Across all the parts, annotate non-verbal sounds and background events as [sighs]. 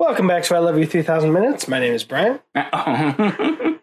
Welcome back to I Love You 3000 Minutes. My name is Brian. [laughs] I'm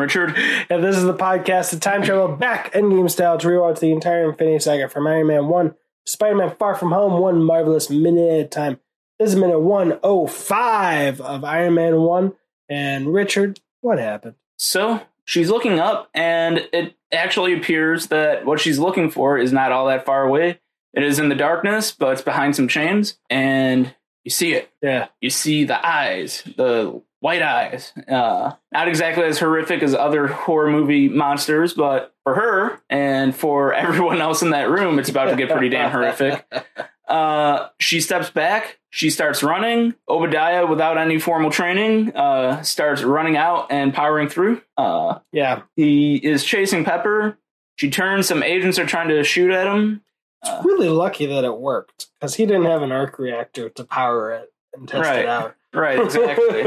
Richard. And this is the podcast, the time travel back endgame style to rewatch the entire Infinity Saga from Iron Man 1, Spider Man Far From Home, one marvelous minute at a time. This is minute 105 of Iron Man 1. And Richard, what happened? So she's looking up, and it actually appears that what she's looking for is not all that far away. It is in the darkness, but it's behind some chains, and you see it. Yeah. You see the eyes, the white eyes. Uh, not exactly as horrific as other horror movie monsters, but for her and for [laughs] everyone else in that room, it's about to get pretty damn horrific. [laughs] Uh, she steps back. She starts running. Obadiah, without any formal training, uh, starts running out and powering through. Uh, Yeah. he is chasing Pepper. She turns. Some agents are trying to shoot at him. It's really lucky that it worked because he didn't have an arc reactor to power it and test Right. it out. Right, exactly.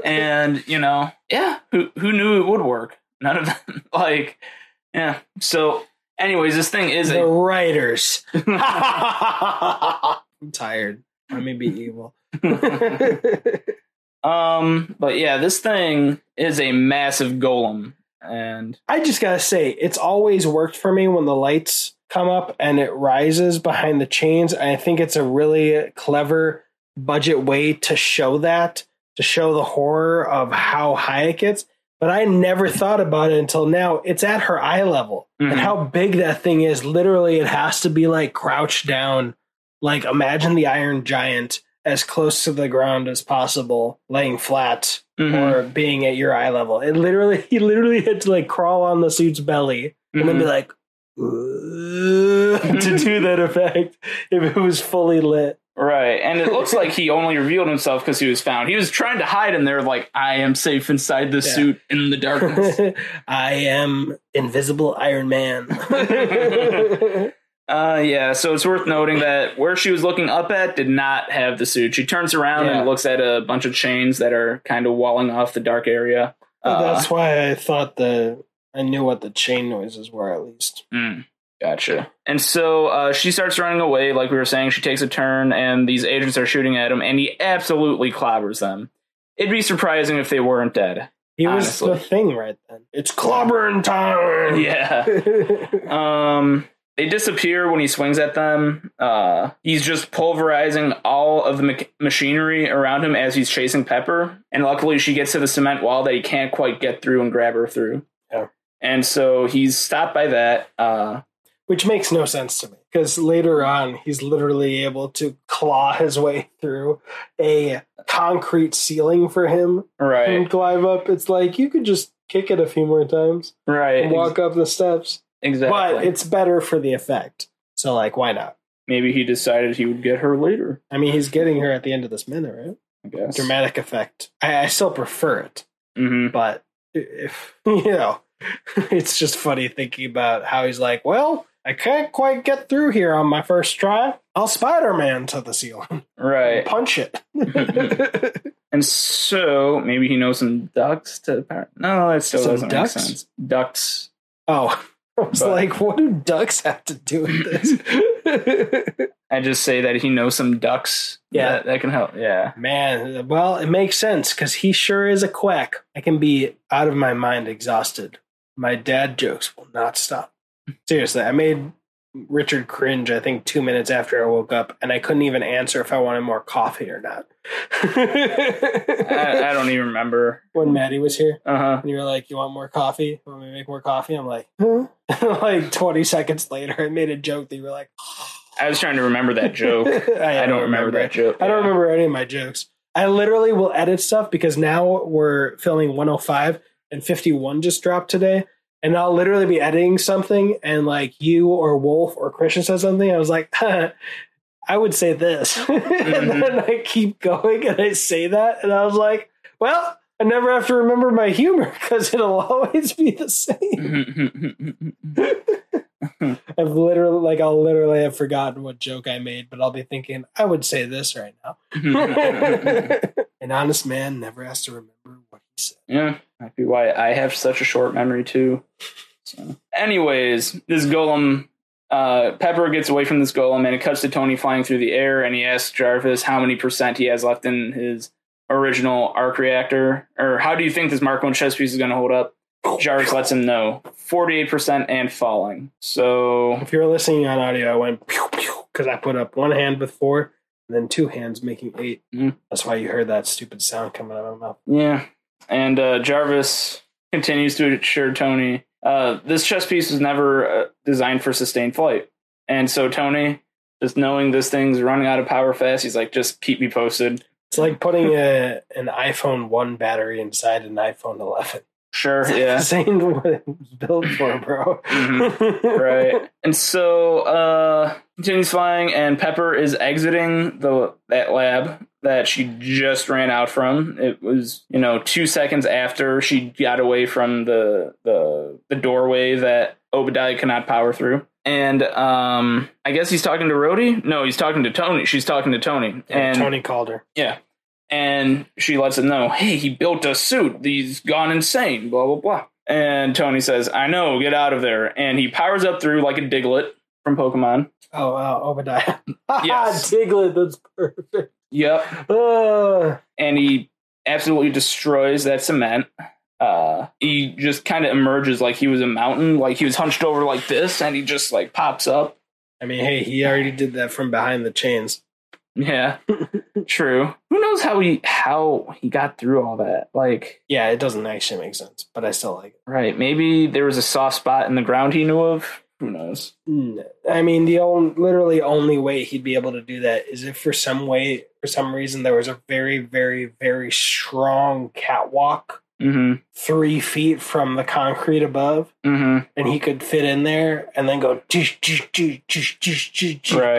[laughs] and you know, yeah, who who knew it would work? None of them. [laughs] like, yeah. So, anyways, this thing is the a writers. [laughs] I'm tired. Let me be evil. um, but yeah, this thing is a massive golem, and I just gotta say, it's always worked for me when the lights come up and it rises behind the chains. I think it's a really clever budget way to show that, to show the horror of how high it gets. But I never thought about it until now. It's at her eye level. And Mhm. how big that thing is. Literally, it has to be like crouched down. Like, imagine the Iron Giant as close to the ground as possible, laying flat Mhm. or being at your eye level. It literally, [laughs] he literally had to like crawl on the suit's belly and then be Mhm. like, [laughs] to do that effect if it was fully lit. right, and it looks like he only revealed himself because he was found. He was trying to hide in there, like I am safe inside the Yeah. suit in the darkness. [laughs] I am Invisible Iron Man. [laughs] Uh, yeah, so it's worth noting that where she was looking up at did not have the suit. She turns around Yeah. and looks at a bunch of chains that are kind of walling off the dark area. Uh, That's why I thought the I knew what the chain noises were at least. mm, gotcha. And so uh, she starts running away, like we were saying. She takes a turn, and these agents are shooting at him, and he absolutely clobbers them. It'd be surprising if they weren't dead. He was Honestly. the thing right then. It's clobbering time. Yeah. [laughs] Um, they disappear when he swings at them. Uh, he's just pulverizing all of the mach- machinery around him as he's chasing Pepper. And luckily, she gets to the cement wall that he can't quite get through and grab her through. And so he's stopped by that. Uh, Which makes no sense to me because later on he's literally able to claw his way through a concrete ceiling for him Right. and climb up. It's like you could just kick it a few more times Right. and walk up the steps. exactly. But it's better for the effect. So like why not? Maybe he decided he would get her later. I mean he's getting her at the end of this minute, right? I guess. Dramatic effect. I, I still prefer it. hmm but if [laughs] you know [laughs] it's just funny thinking about how he's like well i can't quite get through here on my first try i'll spider-man to the ceiling Right. [laughs] punch it [laughs] And so maybe he knows some ducks to power. No, that still Some doesn't ducks? make sense. Ducks. oh i was But- like what do ducks have to do with this I just say that he knows some ducks. Yeah. that, that can help. Yeah, man well it makes sense because he sure is a quack i can be out of my mind exhausted my dad jokes will not stop seriously i made Richard cringe, I think, two minutes after I woke up, and I couldn't even answer if I wanted more coffee or not. I, I don't even remember. when Maddie was here, Uh huh. and you were like, "You want more coffee? Want me to make more coffee?" I'm like, "Huh?" [laughs] like 20 seconds later, I made a joke that you were like, I was trying to remember that joke. [laughs] I don't remember that joke. I don't Yeah. remember any of my jokes. I literally will edit stuff because now we're filming 105 and 51 just dropped today. And I'll literally be editing something and like you or Wolf or Christian says something. I was like, I would say this. [laughs] and mm-hmm. then I keep going and I say that. And I was like, well, I never have to remember my humor because it'll [laughs] always be the same. [laughs] I've literally, like, I'll literally have forgotten what joke I made, but I'll be thinking, I would say this right now. Mm-hmm. An honest man never has to remember what he said. Yeah, might be why I have such a short memory too. So, anyways, this golem uh, Pepper gets away from this golem and it cuts to Tony flying through the air and he asks Jarvis how many percent he has left in his original arc reactor or how do you think this Mark 1 chest piece is going to hold up? Jarvis lets him know 48% and falling. So If you're listening on audio, I went because I put up one hand with four and then two hands making 8 Mhm. That's why you heard that stupid sound coming out of my mouth. Yeah. And uh, Jarvis continues to assure Tony uh, this chest piece was never uh, designed for sustained flight. And so Tony, just knowing this thing's running out of power fast, he's like, just keep me posted. It's like putting a, an iPhone 1 battery inside an iPhone 11. Sure. Yeah. Ain't [laughs] what it's built for, bro. Mhm. [laughs] right. And so uh continues flying and Pepper is exiting the that lab that she just ran out from. It was, you know, 2 seconds after she got away from the the the doorway that Obadiah cannot power through. And um I guess he's talking to Rhodey? No, he's talking to Tony. She's talking to Tony. And Tony called her. yeah. And she lets him know, hey, he built a suit. He's gone insane, blah, blah, blah. And Tony says, I know, get out of there. And he powers up through like a Diglett from Pokemon. Oh, uh, Obadiah. [laughs] Yes. Diglett, that's perfect. Yep. Uh, And he absolutely destroys that cement. Uh, he just kind of emerges like he was a mountain, like he was hunched over like this, and he just like pops up. I mean, hey, he already did that from behind the chains. Yeah, [laughs] true. Who knows how he how he got through all that? Like, Yeah, it doesn't actually make sense, but I still like it. Right. Maybe there was a soft spot in the ground he knew of. Who knows? I mean, the only, literally only way he'd be able to do that is if for some way, for some reason, there was a very, very, very strong catwalk Mm-hmm. three feet from the concrete above, Mm-hmm. and he could fit in there and then go. Right.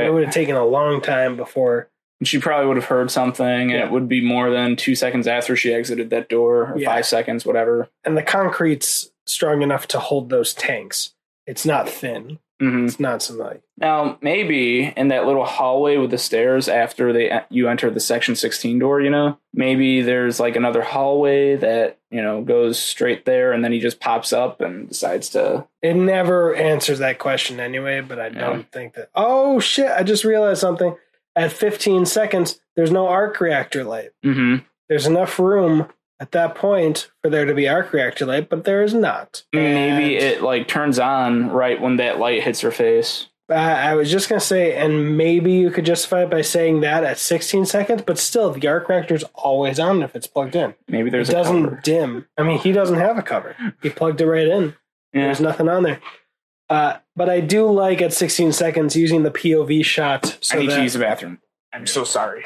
It would have taken a long time before. She probably would have heard something, and Yeah. it would be more than two seconds after she exited that door, or Yeah. five seconds, whatever. And the concrete's strong enough to hold those tanks. It's not thin. Mm-hmm. It's not some like Now, maybe in that little hallway with the stairs after they you enter the section sixteen door, you know, maybe there's like another hallway that you know goes straight there, and then he just pops up and decides to. It never answers that question anyway, but I don't think that. Oh shit! I just realized something. At 15 seconds, there's no arc reactor light. Mm-hmm. There's enough room at that point for there to be arc reactor light, but there is not. Maybe And it like turns on right when that light hits her face. I I was just gonna say, and maybe you could justify it by saying that at 16 seconds, but still, the arc reactor is always on if it's plugged in. Maybe there's it a doesn't cover. dim. I mean, he doesn't have a cover. He plugged it right in. Yeah. There's nothing on there. Uh, but I do like at 16 seconds using the POV shot. So I need that, to use the bathroom. I'm so sorry.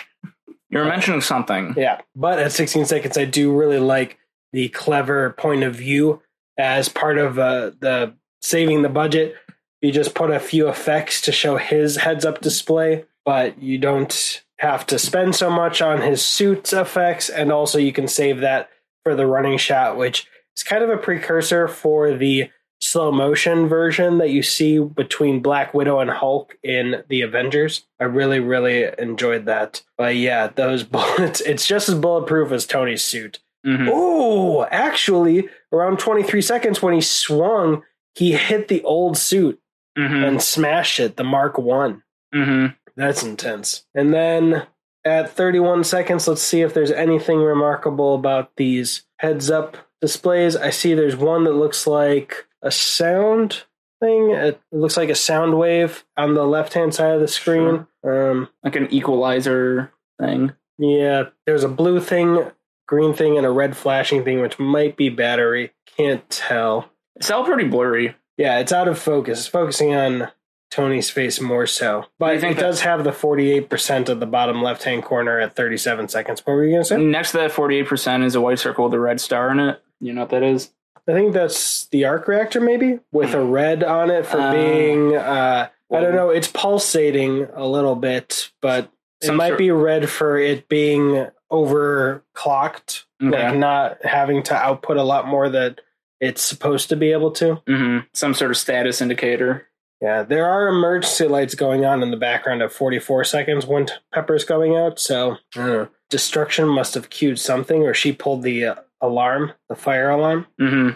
You were mentioning something. Yeah, but at 16 seconds, I do really like the clever point of view as part of uh, the saving the budget. You just put a few effects to show his heads up display, but you don't have to spend so much on his suit effects, and also you can save that for the running shot, which is kind of a precursor for the slow motion version that you see between Black Widow and Hulk in the Avengers. I really, really enjoyed that. But yeah, those [laughs] bullets, it's just as bulletproof as Tony's suit. Mhm. Oh, actually, around 23 seconds when he swung, he hit the old suit Mhm. and smashed it, the Mark 1. Mhm. That's intense. And then at 31 seconds, let's see if there's anything remarkable about these heads up displays. I see there's one that looks like a sound thing. It looks like a sound wave on the left hand side of the screen. Um, Like an equalizer thing. yeah, there's a blue thing, green thing, and a red flashing thing, which might be battery. Can't tell. It's all pretty blurry. Yeah, it's out of focus. It's focusing on Tony's face more so. But I think it does have the 48% of the bottom left hand corner at 37 seconds. What were you going to say? Next to that 48% is a white circle with a red star in it. You know what that is? I think that's the arc reactor, maybe, with a red on it for Uh, being, uh, I don't know, it's pulsating a little bit, but it might sort- be red for it being overclocked, Okay. like not having to output a lot more that it's supposed to be able to. hmm Some sort of status indicator. Yeah, there are emergency lights going on in the background at 44 seconds when Pepper's going out. So, I. Destruction must have cued something, or she pulled the uh, alarm, the fire alarm. hmm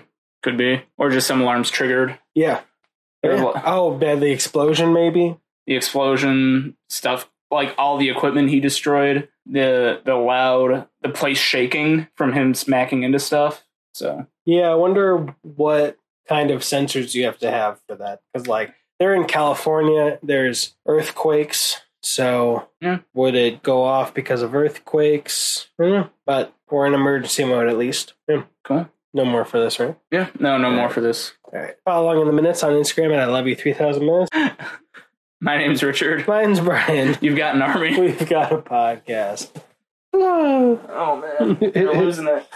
Could be. Or just some alarms triggered. Yeah. Yeah. Oh, bad the explosion maybe. the explosion stuff, like all the equipment he destroyed, the the loud, the place shaking from him smacking into stuff. So Yeah, I wonder what kind of sensors you have to have for that. Because like they're in California, there's earthquakes. So Yeah. would it go off because of earthquakes? Know. But we're in emergency mode at least. Yeah. cool. No more for this, right? Yeah, no, no more for this. All right. Follow along in the minutes on Instagram at I love you three thousand minutes. [laughs] My name's Richard. Mine's Brian. [laughs] You've got an army. [laughs] We've got a podcast. Hello. [sighs] Oh man, you're losing it.